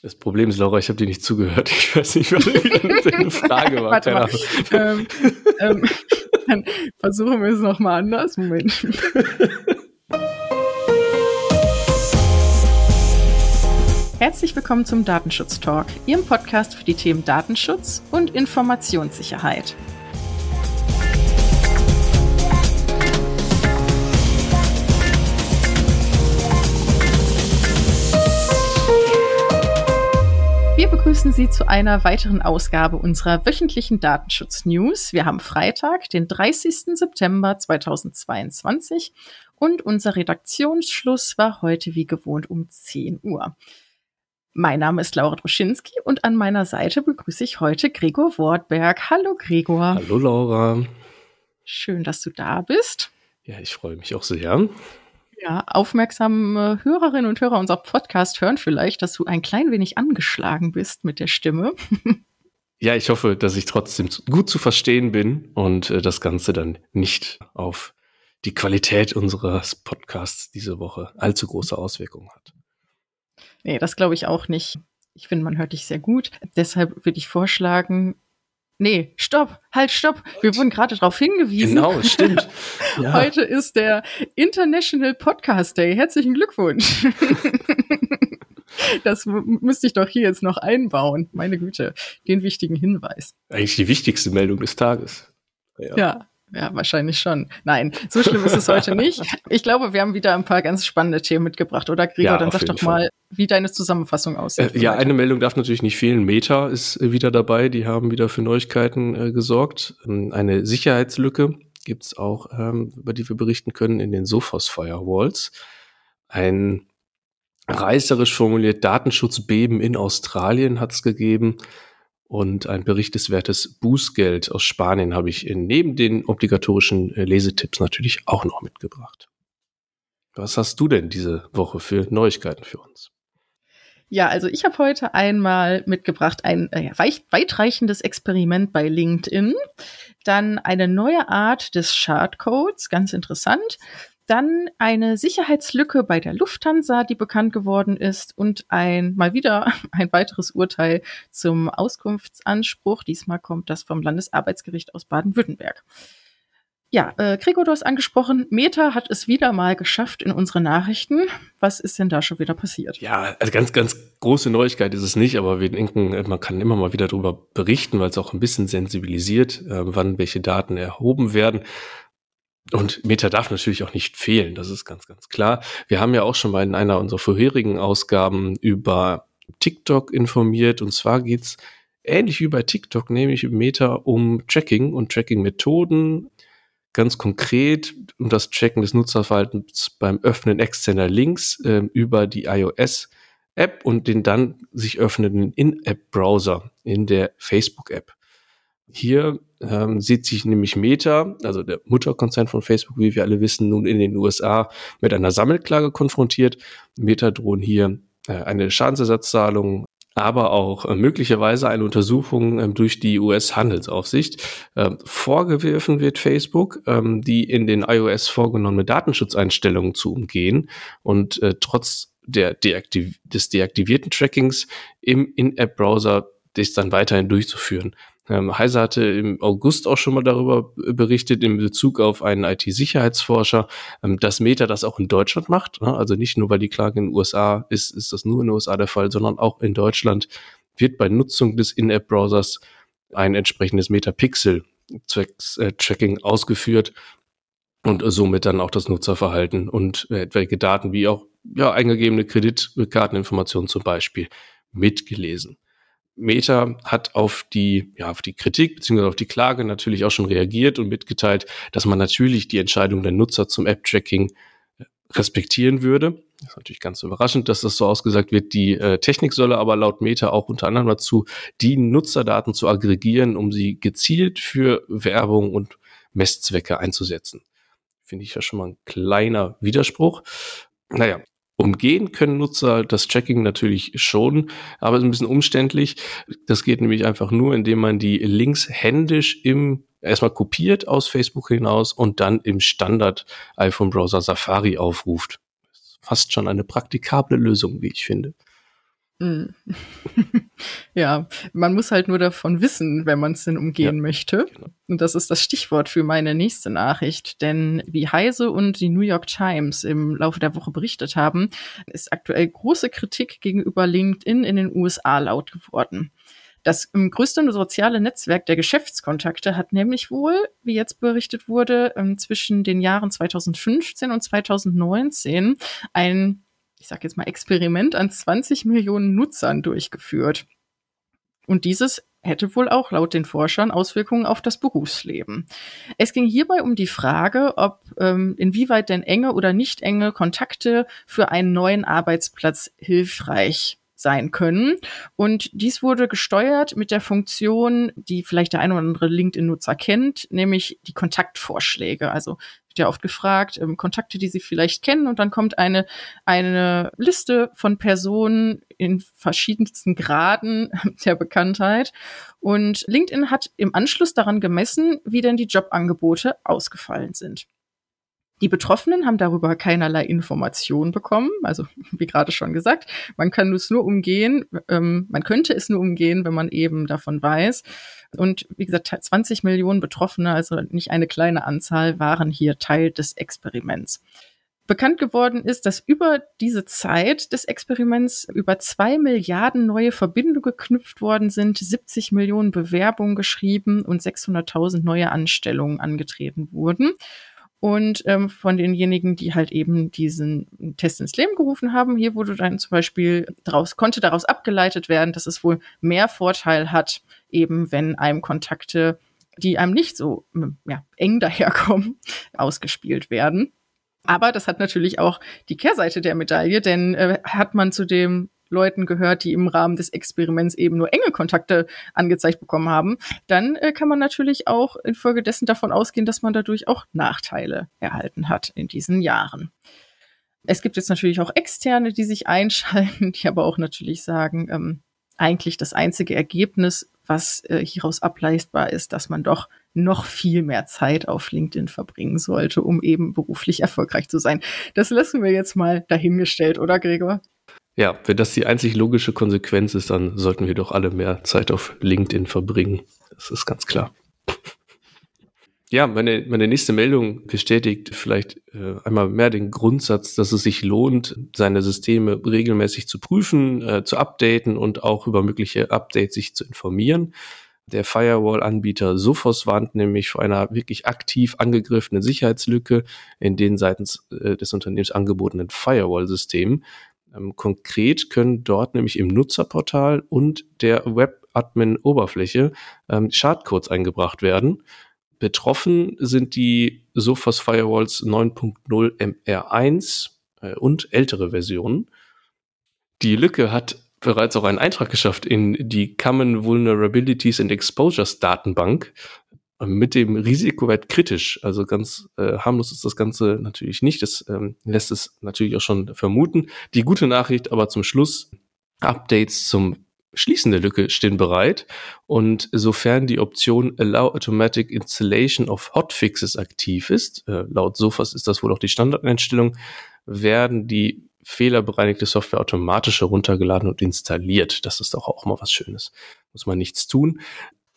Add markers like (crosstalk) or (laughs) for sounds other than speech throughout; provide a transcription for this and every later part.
Das Problem ist, Laura, ich habe dir nicht zugehört. Ich weiß nicht, was deine Frage war. Warte mal. Ähm, ähm, dann versuchen wir es nochmal anders. Moment. Herzlich willkommen zum Datenschutz Talk, Ihrem Podcast für die Themen Datenschutz und Informationssicherheit. Begrüßen Sie zu einer weiteren Ausgabe unserer wöchentlichen Datenschutz-News. Wir haben Freitag, den 30. September 2022 und unser Redaktionsschluss war heute wie gewohnt um 10 Uhr. Mein Name ist Laura Droschinski und an meiner Seite begrüße ich heute Gregor Wortberg. Hallo Gregor. Hallo Laura. Schön, dass du da bist. Ja, ich freue mich auch sehr. Ja, aufmerksame Hörerinnen und Hörer unserer Podcast hören vielleicht, dass du ein klein wenig angeschlagen bist mit der Stimme. (laughs) Ja, ich hoffe, dass ich trotzdem gut zu verstehen bin und äh, das Ganze dann nicht auf die Qualität unseres Podcasts diese Woche allzu große Auswirkungen hat. Nee, das glaube ich auch nicht. Ich finde, man hört dich sehr gut. Deshalb würde ich vorschlagen, Nee, stopp, halt, stopp. Wir wurden gerade darauf hingewiesen. Genau, stimmt. (laughs) Ja. Heute ist der International Podcast Day. Herzlichen Glückwunsch. (laughs) Das müsste ich doch hier jetzt noch einbauen. Meine Güte, den wichtigen Hinweis. Eigentlich die wichtigste Meldung des Tages. Ja. ja. Ja, wahrscheinlich schon. Nein, so schlimm ist es heute (laughs) nicht. Ich glaube, wir haben wieder ein paar ganz spannende Themen mitgebracht, oder Gregor? Ja, Dann sag doch mal, wie deine Zusammenfassung aussieht. Äh, ja, eine Meldung darf natürlich nicht fehlen. Meta ist äh, wieder dabei. Die haben wieder für Neuigkeiten äh, gesorgt. Ähm, eine Sicherheitslücke gibt's auch, ähm, über die wir berichten können, in den Sophos Firewalls. Ein reißerisch formuliert Datenschutzbeben in Australien hat's gegeben. Und ein berichteswertes Bußgeld aus Spanien habe ich neben den obligatorischen äh, Lesetipps natürlich auch noch mitgebracht. Was hast du denn diese Woche für Neuigkeiten für uns? Ja, also ich habe heute einmal mitgebracht ein äh, weitreichendes Experiment bei LinkedIn, dann eine neue Art des Shardcodes, ganz interessant, dann eine Sicherheitslücke bei der Lufthansa, die bekannt geworden ist und ein mal wieder (laughs) ein weiteres Urteil zum Auskunftsanspruch. Diesmal kommt das vom Landesarbeitsgericht aus Baden-Württemberg. Ja, äh, Gregor, du hast angesprochen, Meta hat es wieder mal geschafft in unsere Nachrichten. Was ist denn da schon wieder passiert? Ja, also ganz, ganz große Neuigkeit ist es nicht, aber wir denken, man kann immer mal wieder darüber berichten, weil es auch ein bisschen sensibilisiert, äh, wann welche Daten erhoben werden. Und Meta darf natürlich auch nicht fehlen, das ist ganz, ganz klar. Wir haben ja auch schon mal in einer unserer vorherigen Ausgaben über TikTok informiert. Und zwar geht's ähnlich wie bei TikTok, nämlich im Meta um Tracking und Tracking-Methoden. Ganz konkret um das Checken des Nutzerverhaltens beim Öffnen externer Links äh, über die iOS-App und den dann sich öffnenden In-App-Browser in der Facebook-App. Hier ähm, sieht sich nämlich Meta, also der Mutterkonzern von Facebook, wie wir alle wissen, nun in den USA mit einer Sammelklage konfrontiert. Meta drohen hier äh, eine Schadensersatzzahlung, aber auch äh, möglicherweise eine Untersuchung äh, durch die US-Handelsaufsicht. Ähm, vorgeworfen wird Facebook, ähm, die in den iOS vorgenommene Datenschutzeinstellungen zu umgehen und äh, trotz der deaktiv des deaktivierten Trackings im In-App-Browser das dann weiterhin durchzuführen. Ähm, Heise hatte im August auch schon mal darüber berichtet in Bezug auf einen IT-Sicherheitsforscher, ähm, dass Meta das auch in Deutschland macht. Ne? Also nicht nur, weil die Klage in den USA ist, ist das nur in den USA der Fall, sondern auch in Deutschland wird bei Nutzung des In-App-Browsers ein entsprechendes Metapixel-Tracking äh, ausgeführt und somit dann auch das Nutzerverhalten und äh, etwaige Daten wie auch ja, eingegebene Kreditkarteninformationen zum Beispiel mitgelesen. Meta hat auf die, ja, auf die Kritik bzw. auf die Klage natürlich auch schon reagiert und mitgeteilt, dass man natürlich die Entscheidung der Nutzer zum App-Tracking äh, respektieren würde. Das ist natürlich ganz überraschend, dass das so ausgesagt wird. Die äh, Technik solle aber laut Meta auch unter anderem dazu dienen, Nutzerdaten zu aggregieren, um sie gezielt für Werbung und Messzwecke einzusetzen. Finde ich ja schon mal ein kleiner Widerspruch. Naja, Umgehen können Nutzer das Tracking natürlich schon, aber es ist ein bisschen umständlich. Das geht nämlich einfach nur, indem man die Links händisch im erstmal kopiert aus Facebook hinaus und dann im Standard iPhone Browser Safari aufruft. Fast schon eine praktikable Lösung, wie ich finde. Hm. (laughs) ja, man muss halt nur davon wissen, wenn man es denn umgehen ja, möchte. Genau. Und das ist das Stichwort für meine nächste Nachricht. Denn wie Heise und die New York Times im Laufe der Woche berichtet haben, ist aktuell große Kritik gegenüber LinkedIn in den USA laut geworden. Das größte soziale Netzwerk der Geschäftskontakte hat nämlich wohl, wie jetzt berichtet wurde, ähm, zwischen den Jahren 2015 und 2019 ein ich sage jetzt mal, Experiment an 20 Millionen Nutzern durchgeführt. Und dieses hätte wohl auch laut den Forschern Auswirkungen auf das Berufsleben. Es ging hierbei um die Frage, ob ähm, inwieweit denn enge oder nicht enge Kontakte für einen neuen Arbeitsplatz hilfreich sein können. Und dies wurde gesteuert mit der Funktion, die vielleicht der eine oder andere LinkedIn-Nutzer kennt, nämlich die Kontaktvorschläge. Also wird ja oft gefragt, ähm, Kontakte, die Sie vielleicht kennen, und dann kommt eine, eine Liste von Personen in verschiedensten Graden (laughs) der Bekanntheit. Und LinkedIn hat im Anschluss daran gemessen, wie denn die Jobangebote ausgefallen sind. Die Betroffenen haben darüber keinerlei Informationen bekommen. Also, wie gerade schon gesagt, man kann es nur umgehen, ähm, man könnte es nur umgehen, wenn man eben davon weiß. Und wie gesagt, 20 Millionen Betroffene, also nicht eine kleine Anzahl, waren hier Teil des Experiments. Bekannt geworden ist, dass über diese Zeit des Experiments über zwei Milliarden neue Verbindungen geknüpft worden sind, 70 Millionen Bewerbungen geschrieben und 600.000 neue Anstellungen angetreten wurden. Und ähm, von denjenigen, die halt eben diesen Test ins Leben gerufen haben, hier wurde dann zum Beispiel daraus, konnte daraus abgeleitet werden, dass es wohl mehr Vorteil hat, eben wenn einem Kontakte, die einem nicht so ja, eng (laughs) daherkommen, ausgespielt werden. Aber das hat natürlich auch die Kehrseite der Medaille, denn äh, hat man zu dem Leuten gehört, die im Rahmen des Experiments eben nur enge Kontakte angezeigt bekommen haben, dann äh, kann man natürlich auch infolgedessen davon ausgehen, dass man dadurch auch Nachteile erhalten hat in diesen Jahren. Es gibt jetzt natürlich auch Externe, die sich einschalten, (laughs) die aber auch natürlich sagen, ähm, eigentlich das einzige Ergebnis, was äh, hieraus ableistbar ist, dass man doch noch viel mehr Zeit auf LinkedIn verbringen sollte, um eben beruflich erfolgreich zu sein. Das lassen wir jetzt mal dahingestellt, oder Gregor? Ja, wenn das die einzig logische Konsequenz ist, dann sollten wir doch alle mehr Zeit auf LinkedIn verbringen. Das ist ganz klar. (laughs) Ja, meine, meine nächste Meldung bestätigt vielleicht äh, einmal mehr den Grundsatz, dass es sich lohnt, seine Systeme regelmäßig zu prüfen, äh, zu updaten und auch über mögliche Updates sich zu informieren. Der Firewall-Anbieter Sophos warnt nämlich vor einer wirklich aktiv angegriffenen Sicherheitslücke in den seitens äh, des Unternehmens angebotenen Firewall-Systemen. Ähm, konkret können dort nämlich im Nutzerportal und der Web-Admin-Oberfläche ähm, Schadcodes eingebracht werden. Betroffen sind die Sophos Firewalls 9.0 MR1 äh, und ältere Versionen. Die Lücke hat bereits auch einen Eintrag geschafft in die Common Vulnerabilities and Exposures Datenbank mit dem Risikowert kritisch. Also ganz äh, harmlos ist das Ganze natürlich nicht. Das ähm, lässt es natürlich auch schon vermuten. Die gute Nachricht aber zum Schluss, Updates zum Schließen der Lücke stehen bereit. Und sofern die Option Allow Automatic Installation of Hotfixes aktiv ist, äh, laut Sofas ist das wohl auch die Standardeinstellung, werden die fehlerbereinigte Software automatisch heruntergeladen und installiert. Das ist doch auch mal was Schönes. Muss man nichts tun.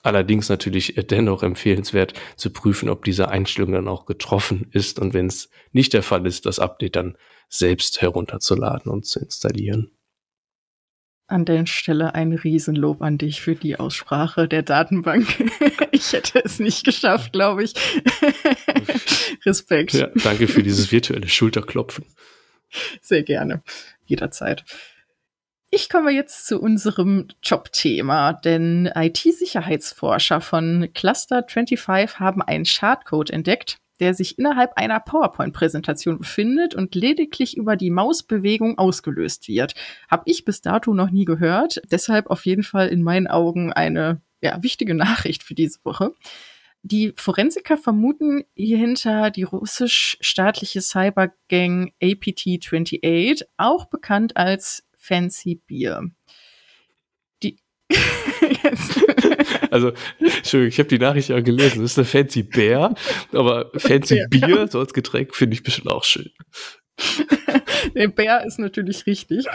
Allerdings natürlich dennoch empfehlenswert zu prüfen, ob diese Einstellung dann auch getroffen ist und wenn es nicht der Fall ist, das Update dann selbst herunterzuladen und zu installieren. An der Stelle ein Riesenlob an dich für die Aussprache der Datenbank. (laughs) ich hätte es nicht geschafft, glaube ich. (laughs) Respekt. Ja, danke für dieses virtuelle Schulterklopfen. Sehr gerne. Jederzeit. Ich komme jetzt zu unserem Jobthema, denn IT-Sicherheitsforscher von Cluster25 haben einen Schadcode entdeckt, der sich innerhalb einer PowerPoint-Präsentation befindet und lediglich über die Mausbewegung ausgelöst wird. Hab ich bis dato noch nie gehört, deshalb auf jeden Fall in meinen Augen eine ja, wichtige Nachricht für diese Woche. Die Forensiker vermuten hierhinter die russisch-staatliche Cybergang APT-28, auch bekannt als Fancy Beer. Die (laughs) also, Entschuldigung, ich habe die Nachricht ja gelesen. Das ist eine Fancy Bär, aber Fancy Bier, so als Getränk, finde ich bestimmt auch schön. (laughs) der Bär ist natürlich richtig.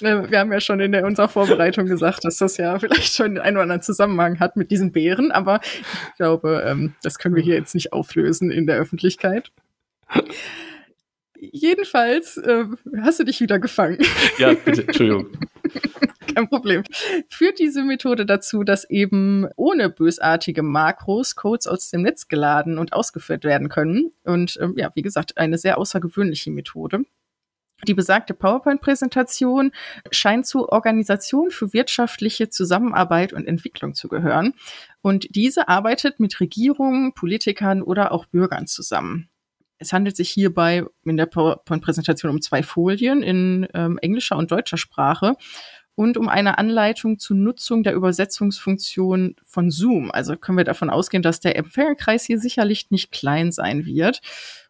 Wir haben ja schon in der, unserer Vorbereitung gesagt, dass das ja vielleicht schon einen oder anderen Zusammenhang hat mit diesen Bären, aber ich glaube, ähm, das können wir hier jetzt nicht auflösen in der Öffentlichkeit. Jedenfalls äh, hast du dich wieder gefangen. (laughs) Ja, bitte, Entschuldigung. (laughs) Kein Problem. Führt diese Methode dazu, dass eben ohne bösartige Makros Codes aus dem Netz geladen und ausgeführt werden können. Und ähm, ja, wie gesagt, eine sehr außergewöhnliche Methode. Die besagte PowerPoint-Präsentation scheint zur Organisation für wirtschaftliche Zusammenarbeit und Entwicklung zu gehören. Und diese arbeitet mit Regierungen, Politikern oder auch Bürgern zusammen. Es handelt sich hierbei in der PowerPoint-Präsentation um zwei Folien in ähm, englischer und deutscher Sprache und um eine Anleitung zur Nutzung der Übersetzungsfunktion von Zoom. Also können wir davon ausgehen, dass der Empfängerkreis hier sicherlich nicht klein sein wird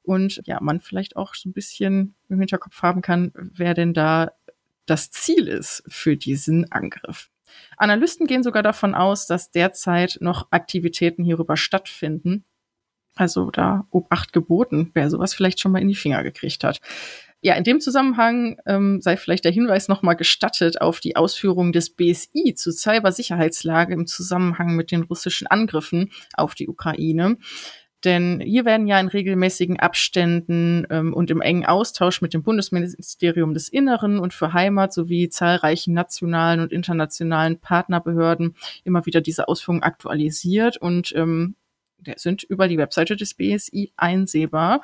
und ja, man vielleicht auch so ein bisschen im Hinterkopf haben kann, wer denn da das Ziel ist für diesen Angriff. Analysten gehen sogar davon aus, dass derzeit noch Aktivitäten hierüber stattfinden also da Obacht geboten, wer sowas vielleicht schon mal in die Finger gekriegt hat. Ja, in dem Zusammenhang ähm, sei vielleicht der Hinweis nochmal gestattet auf die Ausführungen des BSI zur Cybersicherheitslage im Zusammenhang mit den russischen Angriffen auf die Ukraine. Denn hier werden ja in regelmäßigen Abständen ähm, und im engen Austausch mit dem Bundesministerium des Inneren und für Heimat sowie zahlreichen nationalen und internationalen Partnerbehörden immer wieder diese Ausführungen aktualisiert und ähm, sind über die Webseite des BSI einsehbar,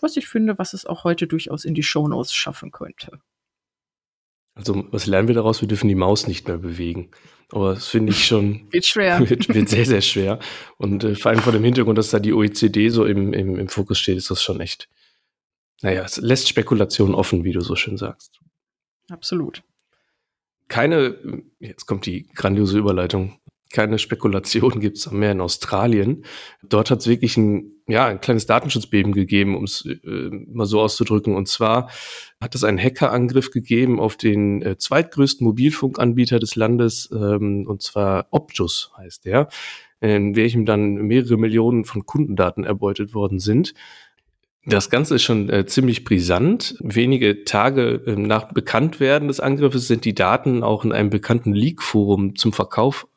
was ich finde, was es auch heute durchaus in die Shownotes schaffen könnte. Also, was lernen wir daraus? Wir dürfen die Maus nicht mehr bewegen. Aber das finde ich schon. (laughs) wird schwer. (laughs) Wird, wird, sehr, sehr schwer. Und äh, vor allem vor dem Hintergrund, dass da die OECD so im, im, im Fokus steht, ist das schon echt. Naja, es lässt Spekulationen offen, wie du so schön sagst. Absolut. Keine, jetzt kommt die grandiose Überleitung, keine Spekulation (laughs) gibt es am Meer in Australien. Dort hat es wirklich ein, ja, ein kleines Datenschutzbeben gegeben, um es äh, mal so auszudrücken. Und zwar hat es einen Hackerangriff gegeben auf den äh, zweitgrößten Mobilfunkanbieter des Landes, ähm, und zwar Optus heißt der, in welchem dann mehrere Millionen von Kundendaten erbeutet worden sind. Das Ganze ist schon äh, ziemlich brisant. Wenige Tage äh, nach Bekanntwerden des Angriffes sind die Daten auch in einem bekannten Leak-Forum zum Verkauf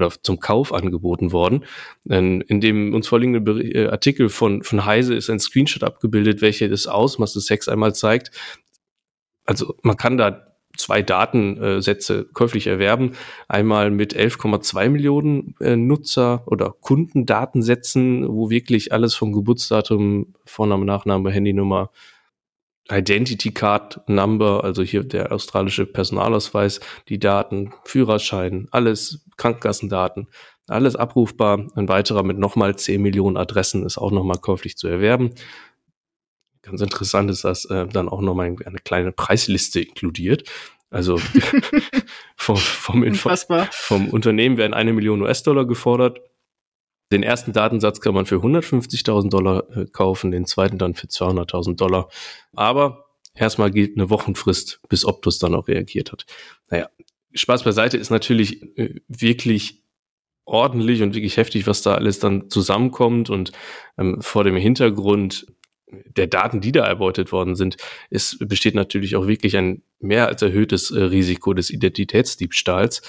oder zum Kauf angeboten worden. In dem uns vorliegenden äh, Artikel von, von Heise ist ein Screenshot abgebildet, welcher das Ausmaß des Hacks einmal zeigt. Also man kann da zwei Datensätze käuflich erwerben. Einmal mit 11,2 Millionen äh, Nutzer oder Kundendatensätzen, wo wirklich alles vom Geburtsdatum, Vorname, Nachname, Handynummer, Identity Card Number, also hier der australische Personalausweis, die Daten, Führerschein, alles, Krankenkassendaten, alles abrufbar. Ein weiterer mit nochmal 10 Millionen Adressen ist auch nochmal käuflich zu erwerben. Ganz interessant ist, dass äh, dann auch nochmal eine kleine Preisliste inkludiert. Also (laughs) vom, vom, vom Unternehmen werden eine Million US-Dollar gefordert den ersten Datensatz kann man für 150.000 Dollar äh, kaufen, den zweiten dann für 200.000 Dollar. Aber erstmal gilt eine Wochenfrist, bis Optus dann auch reagiert hat. Naja, Spaß beiseite ist natürlich äh, wirklich ordentlich und wirklich heftig, was da alles dann zusammenkommt und ähm, vor dem Hintergrund der Daten, die da erbeutet worden sind, es besteht natürlich auch wirklich ein mehr als erhöhtes äh, Risiko des Identitätsdiebstahls.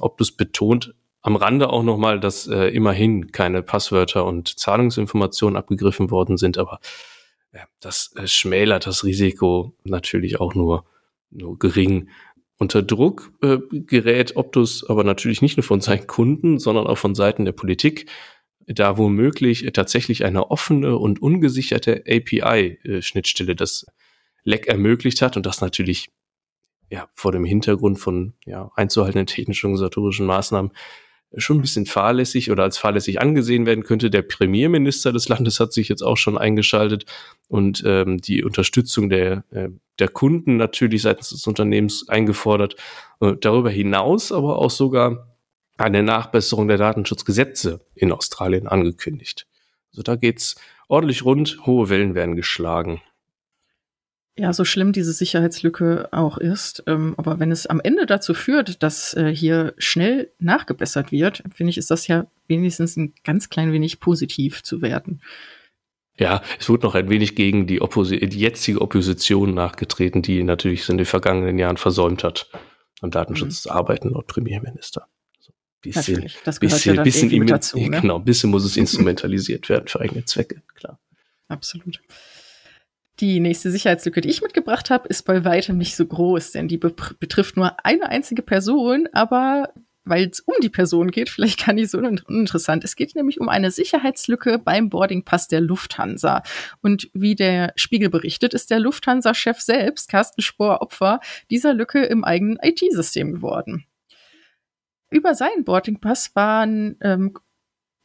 Optus betont am Rande auch nochmal, dass äh, immerhin keine Passwörter und Zahlungsinformationen abgegriffen worden sind, aber ja, das äh, schmälert das Risiko natürlich auch nur, nur gering. Unter Druck äh, gerät Optus aber natürlich nicht nur von seinen Kunden, sondern auch von Seiten der Politik, da womöglich tatsächlich eine offene und ungesicherte API-Schnittstelle das Leck ermöglicht hat und das natürlich ja vor dem Hintergrund von ja, einzuhaltenden technisch-organisatorischen Maßnahmen schon ein bisschen fahrlässig oder als fahrlässig angesehen werden könnte. Der Premierminister des Landes hat sich jetzt auch schon eingeschaltet und ähm, die Unterstützung der, äh, der Kunden natürlich seitens des Unternehmens eingefordert. Äh, darüber hinaus aber auch sogar eine Nachbesserung der Datenschutzgesetze in Australien angekündigt. Also da geht's ordentlich rund, hohe Wellen werden geschlagen. Ja, so schlimm diese Sicherheitslücke auch ist, ähm, aber wenn es am Ende dazu führt, dass äh, hier schnell nachgebessert wird, finde ich, ist das ja wenigstens ein ganz klein wenig positiv zu werten. Ja, es wurde noch ein wenig gegen die, die jetzige Opposition nachgetreten, die natürlich in den vergangenen Jahren versäumt hat, am Datenschutz mhm. zu arbeiten, laut Premierminister. Also bisschen, Natürlich, das gehört bisschen, ja dann bisschen dazu. Ne? (laughs) Genau, ein bisschen muss es (laughs) instrumentalisiert werden für eigene Zwecke, klar. Absolut. Die nächste Sicherheitslücke, die ich mitgebracht habe, ist bei weitem nicht so groß, denn die betrifft nur eine einzige Person, aber weil es um die Person geht, (laughs) vielleicht gar nicht so uninteressant. Es geht nämlich um eine Sicherheitslücke beim Boardingpass der Lufthansa. Und wie der Spiegel berichtet, ist der Lufthansa-Chef selbst, Carsten Spohr, Opfer dieser Lücke im eigenen IT-System geworden. Über seinen Boardingpass waren ähm,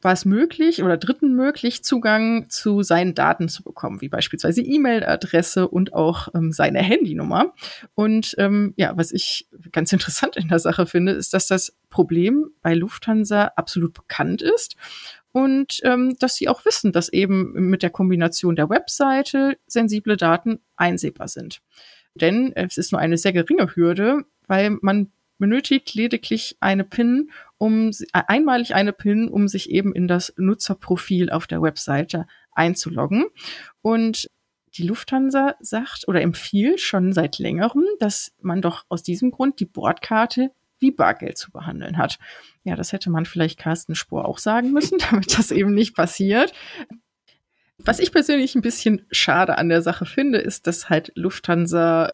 war es möglich oder Dritten möglich, Zugang zu seinen Daten zu bekommen, wie beispielsweise E-Mail-Adresse und auch ähm, seine Handynummer. Und ähm, ja, was ich ganz interessant in der Sache finde, ist, dass das Problem bei Lufthansa absolut bekannt ist und ähm, dass sie auch wissen, dass eben mit der Kombination der Webseite sensible Daten einsehbar sind. Denn es ist nur eine sehr geringe Hürde, weil man benötigt lediglich eine PIN, um äh, einmalig eine PIN, um sich eben in das Nutzerprofil auf der Webseite einzuloggen. Und die Lufthansa sagt oder empfiehlt schon seit längerem, dass man doch aus diesem Grund die Bordkarte wie Bargeld zu behandeln hat. Ja, das hätte man vielleicht Carsten Spohr auch sagen müssen, (laughs) damit das eben nicht passiert. Was ich persönlich ein bisschen schade an der Sache finde, ist, dass halt Lufthansa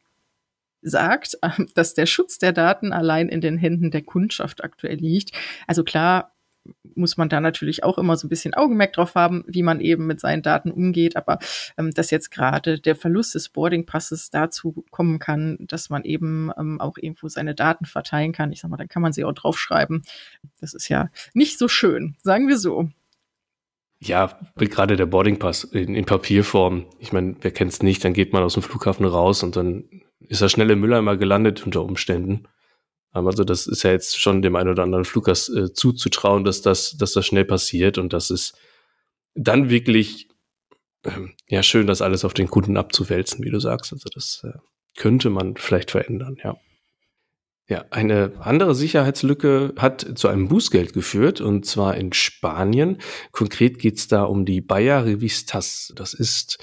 sagt, dass der Schutz der Daten allein in den Händen der Kundschaft aktuell liegt. Also klar, muss man da natürlich auch immer so ein bisschen Augenmerk drauf haben, wie man eben mit seinen Daten umgeht. Aber ähm, dass jetzt gerade der Verlust des Boardingpasses dazu kommen kann, dass man eben ähm, auch irgendwo seine Daten verteilen kann, ich sag mal, dann kann man sie auch draufschreiben. Das ist ja nicht so schön, sagen wir so. Ja, gerade der Boardingpass in, in Papierform. Ich meine, wer kennt es nicht, dann geht man aus dem Flughafen raus und dann ist er schnell im Mülleimer gelandet unter Umständen. Also das ist ja jetzt schon dem einen oder anderen Fluggast äh, zuzutrauen, dass das, dass das schnell passiert und das ist dann wirklich ähm, ja schön, das alles auf den Kunden abzuwälzen, wie du sagst. Also das äh, könnte man vielleicht verändern, ja. Ja, eine andere Sicherheitslücke hat zu einem Bußgeld geführt, und zwar in Spanien. Konkret geht es da um die Bayer Revistas. Das ist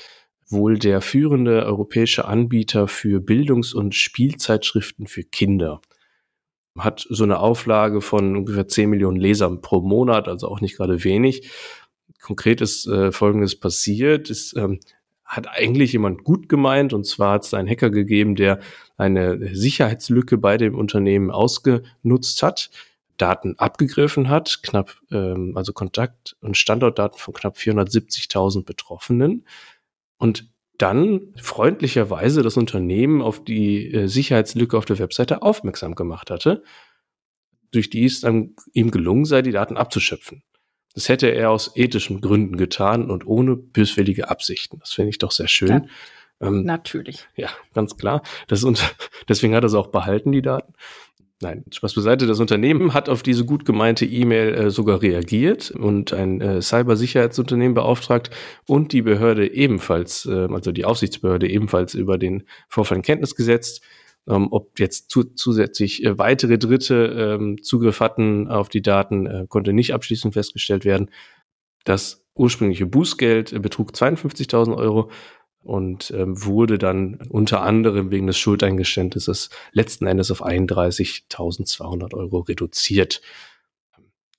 wohl der führende europäische Anbieter für Bildungs- und Spielzeitschriften für Kinder. Hat so eine Auflage von ungefähr 10 Millionen Lesern pro Monat, also auch nicht gerade wenig. Konkret ist äh, Folgendes passiert. Es ähm, hat eigentlich jemand gut gemeint, und zwar hat es einen Hacker gegeben, der eine Sicherheitslücke bei dem Unternehmen ausgenutzt hat, Daten abgegriffen hat, knapp, ähm, also Kontakt- und Standortdaten von knapp 470.000 Betroffenen und dann freundlicherweise das Unternehmen auf die äh, Sicherheitslücke auf der Webseite aufmerksam gemacht hatte, durch die es dann ihm gelungen sei, die Daten abzuschöpfen. Das hätte er aus ethischen Gründen getan und ohne böswillige Absichten. Das finde ich doch sehr schön. Ja, ähm, natürlich. Ja, ganz klar. Das und (laughs) deswegen hat er es auch behalten, die Daten. Nein, Spaß beiseite. Das Unternehmen hat auf diese gut gemeinte E-Mail äh, sogar reagiert und ein äh, Cybersicherheitsunternehmen beauftragt und die Behörde ebenfalls, äh, also die Aufsichtsbehörde ebenfalls über den Vorfall in Kenntnis gesetzt. Ähm, ob jetzt zu, zusätzlich äh, weitere Dritte ähm, Zugriff hatten auf die Daten, äh, konnte nicht abschließend festgestellt werden. Das ursprüngliche Bußgeld äh, betrug 52.000 Euro und ähm, wurde dann unter anderem wegen des Schuldeingeständnisses letzten Endes auf 31.200 Euro reduziert.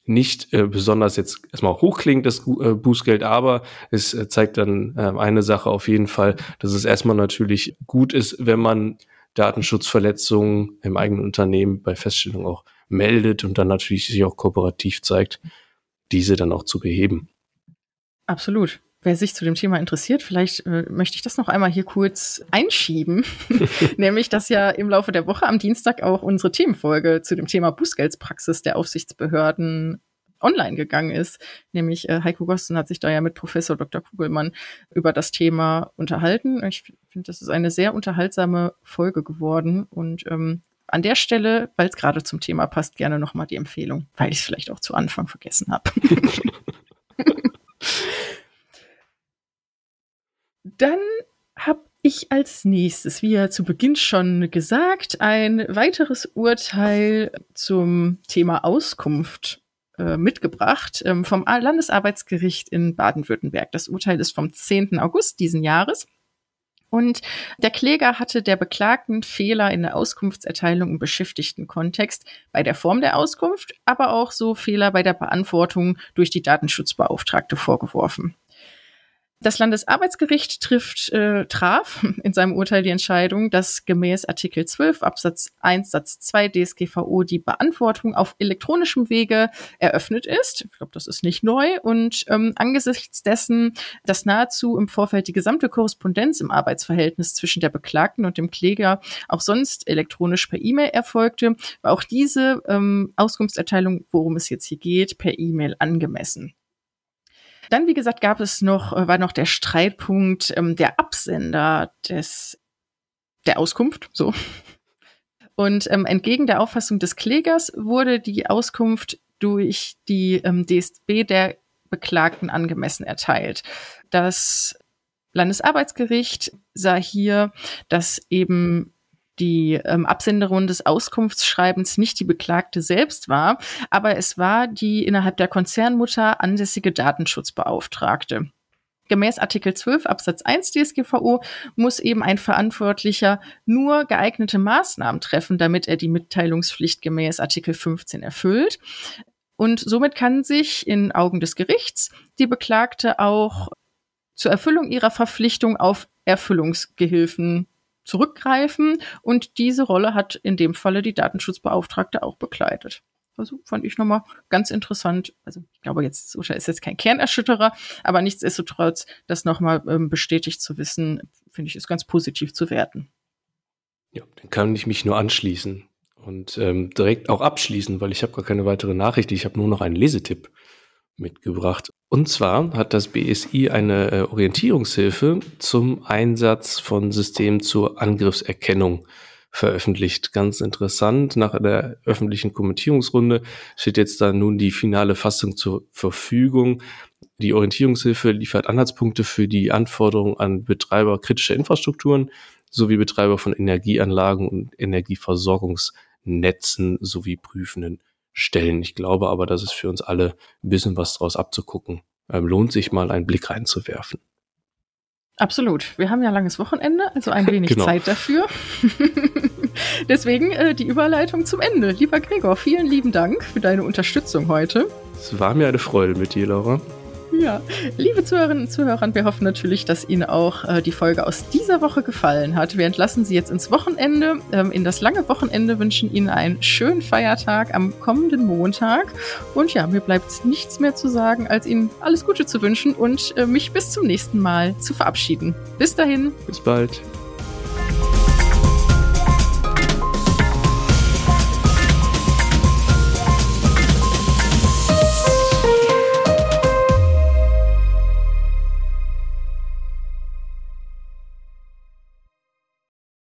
Nicht äh, besonders jetzt erstmal hochklingt das äh, Bußgeld, aber es äh, zeigt dann äh, eine Sache auf jeden Fall, dass es erstmal natürlich gut ist, wenn man Datenschutzverletzungen im eigenen Unternehmen bei Feststellung auch meldet und dann natürlich sich auch kooperativ zeigt, diese dann auch zu beheben. Absolut wer sich zu dem Thema interessiert, vielleicht äh, möchte ich das noch einmal hier kurz einschieben. (laughs) Nämlich, dass ja im Laufe der Woche am Dienstag auch unsere Themenfolge zu dem Thema Bußgeldspraxis der Aufsichtsbehörden online gegangen ist. Nämlich äh, Heiko Gossen hat sich da ja mit Professor Dr. Kugelmann über das Thema unterhalten. Ich finde, das ist eine sehr unterhaltsame Folge geworden und ähm, an der Stelle, weil es gerade zum Thema passt, gerne nochmal die Empfehlung, weil ich es vielleicht auch zu Anfang vergessen habe. (laughs) Dann habe ich als nächstes, wie ja zu Beginn schon gesagt, ein weiteres Urteil zum Thema Auskunft äh, mitgebracht ähm, vom Landesarbeitsgericht in Baden-Württemberg. Das Urteil ist vom 10. August diesen Jahres. Und der Kläger hatte der Beklagten Fehler in der Auskunftserteilung im Beschäftigtenkontext bei der Form der Auskunft, aber auch so Fehler bei der Beantwortung durch die Datenschutzbeauftragte vorgeworfen. Das Landesarbeitsgericht trifft, äh, traf (laughs) in seinem Urteil die Entscheidung, dass gemäß Artikel 12 Absatz 1 Satz 2 DSGVO die Beantwortung auf elektronischem Wege eröffnet ist. Ich glaube, das ist nicht neu. Und ähm, angesichts dessen, dass nahezu im Vorfeld die gesamte Korrespondenz im Arbeitsverhältnis zwischen der Beklagten und dem Kläger auch sonst elektronisch per E-Mail erfolgte, war auch diese ähm, Auskunftserteilung, worum es jetzt hier geht, per E-Mail angemessen. Dann, wie gesagt, gab es noch, äh, war noch der Streitpunkt ähm, der Absender des, der Auskunft, so. Und ähm, entgegen der Auffassung des Klägers wurde die Auskunft durch die ähm, DSB der Beklagten angemessen erteilt. Das Landesarbeitsgericht sah hier, dass eben die ähm, Absenderin des Auskunftsschreibens nicht die Beklagte selbst war, aber es war die innerhalb der Konzernmutter ansässige Datenschutzbeauftragte. Gemäß Artikel 12 Absatz 1 DSGVO muss eben ein Verantwortlicher nur geeignete Maßnahmen treffen, damit er die Mitteilungspflicht gemäß Artikel 15 erfüllt. Und somit kann sich in Augen des Gerichts die Beklagte auch zur Erfüllung ihrer Verpflichtung auf Erfüllungsgehilfen zurückgreifen. Und diese Rolle hat in dem Falle die Datenschutzbeauftragte auch begleitet. Also fand ich nochmal ganz interessant. Also ich glaube, jetzt ist jetzt kein Kernerschütterer, aber nichtsdestotrotz, das nochmal ähm, bestätigt zu wissen, finde ich, ist ganz positiv zu werten. Ja, dann kann ich mich nur anschließen und ähm, direkt auch abschließen, weil ich habe gar keine weitere Nachricht. Ich habe nur noch einen Lesetipp mitgebracht. Und zwar hat das BSI eine äh, Orientierungshilfe zum Einsatz von Systemen zur Angriffserkennung veröffentlicht. Ganz interessant. Nach der öffentlichen Kommentierungsrunde steht jetzt da nun die finale Fassung zur Verfügung. Die Orientierungshilfe liefert Anhaltspunkte für die Anforderungen an Betreiber kritischer Infrastrukturen sowie Betreiber von Energieanlagen und Energieversorgungsnetzen sowie prüfenden stellen. Ich glaube aber, dass es für uns alle ein bisschen was draus abzugucken ähm, lohnt, sich mal einen Blick reinzuwerfen. Absolut. Wir haben ja langes Wochenende, also ein wenig (laughs) genau. Zeit dafür. (laughs) Deswegen äh, die Überleitung zum Ende. Lieber Gregor, vielen lieben Dank für deine Unterstützung heute. Es war mir eine Freude mit dir, Laura. Ja, liebe Zuhörerinnen und Zuhörer, wir hoffen natürlich, dass Ihnen auch äh, die Folge aus dieser Woche gefallen hat. Wir entlassen Sie jetzt ins Wochenende, ähm, in das lange Wochenende, wünschen Ihnen einen schönen Feiertag am kommenden Montag. Und ja, mir bleibt nichts mehr zu sagen, als Ihnen alles Gute zu wünschen und äh, mich bis zum nächsten Mal zu verabschieden. Bis dahin. Bis bald.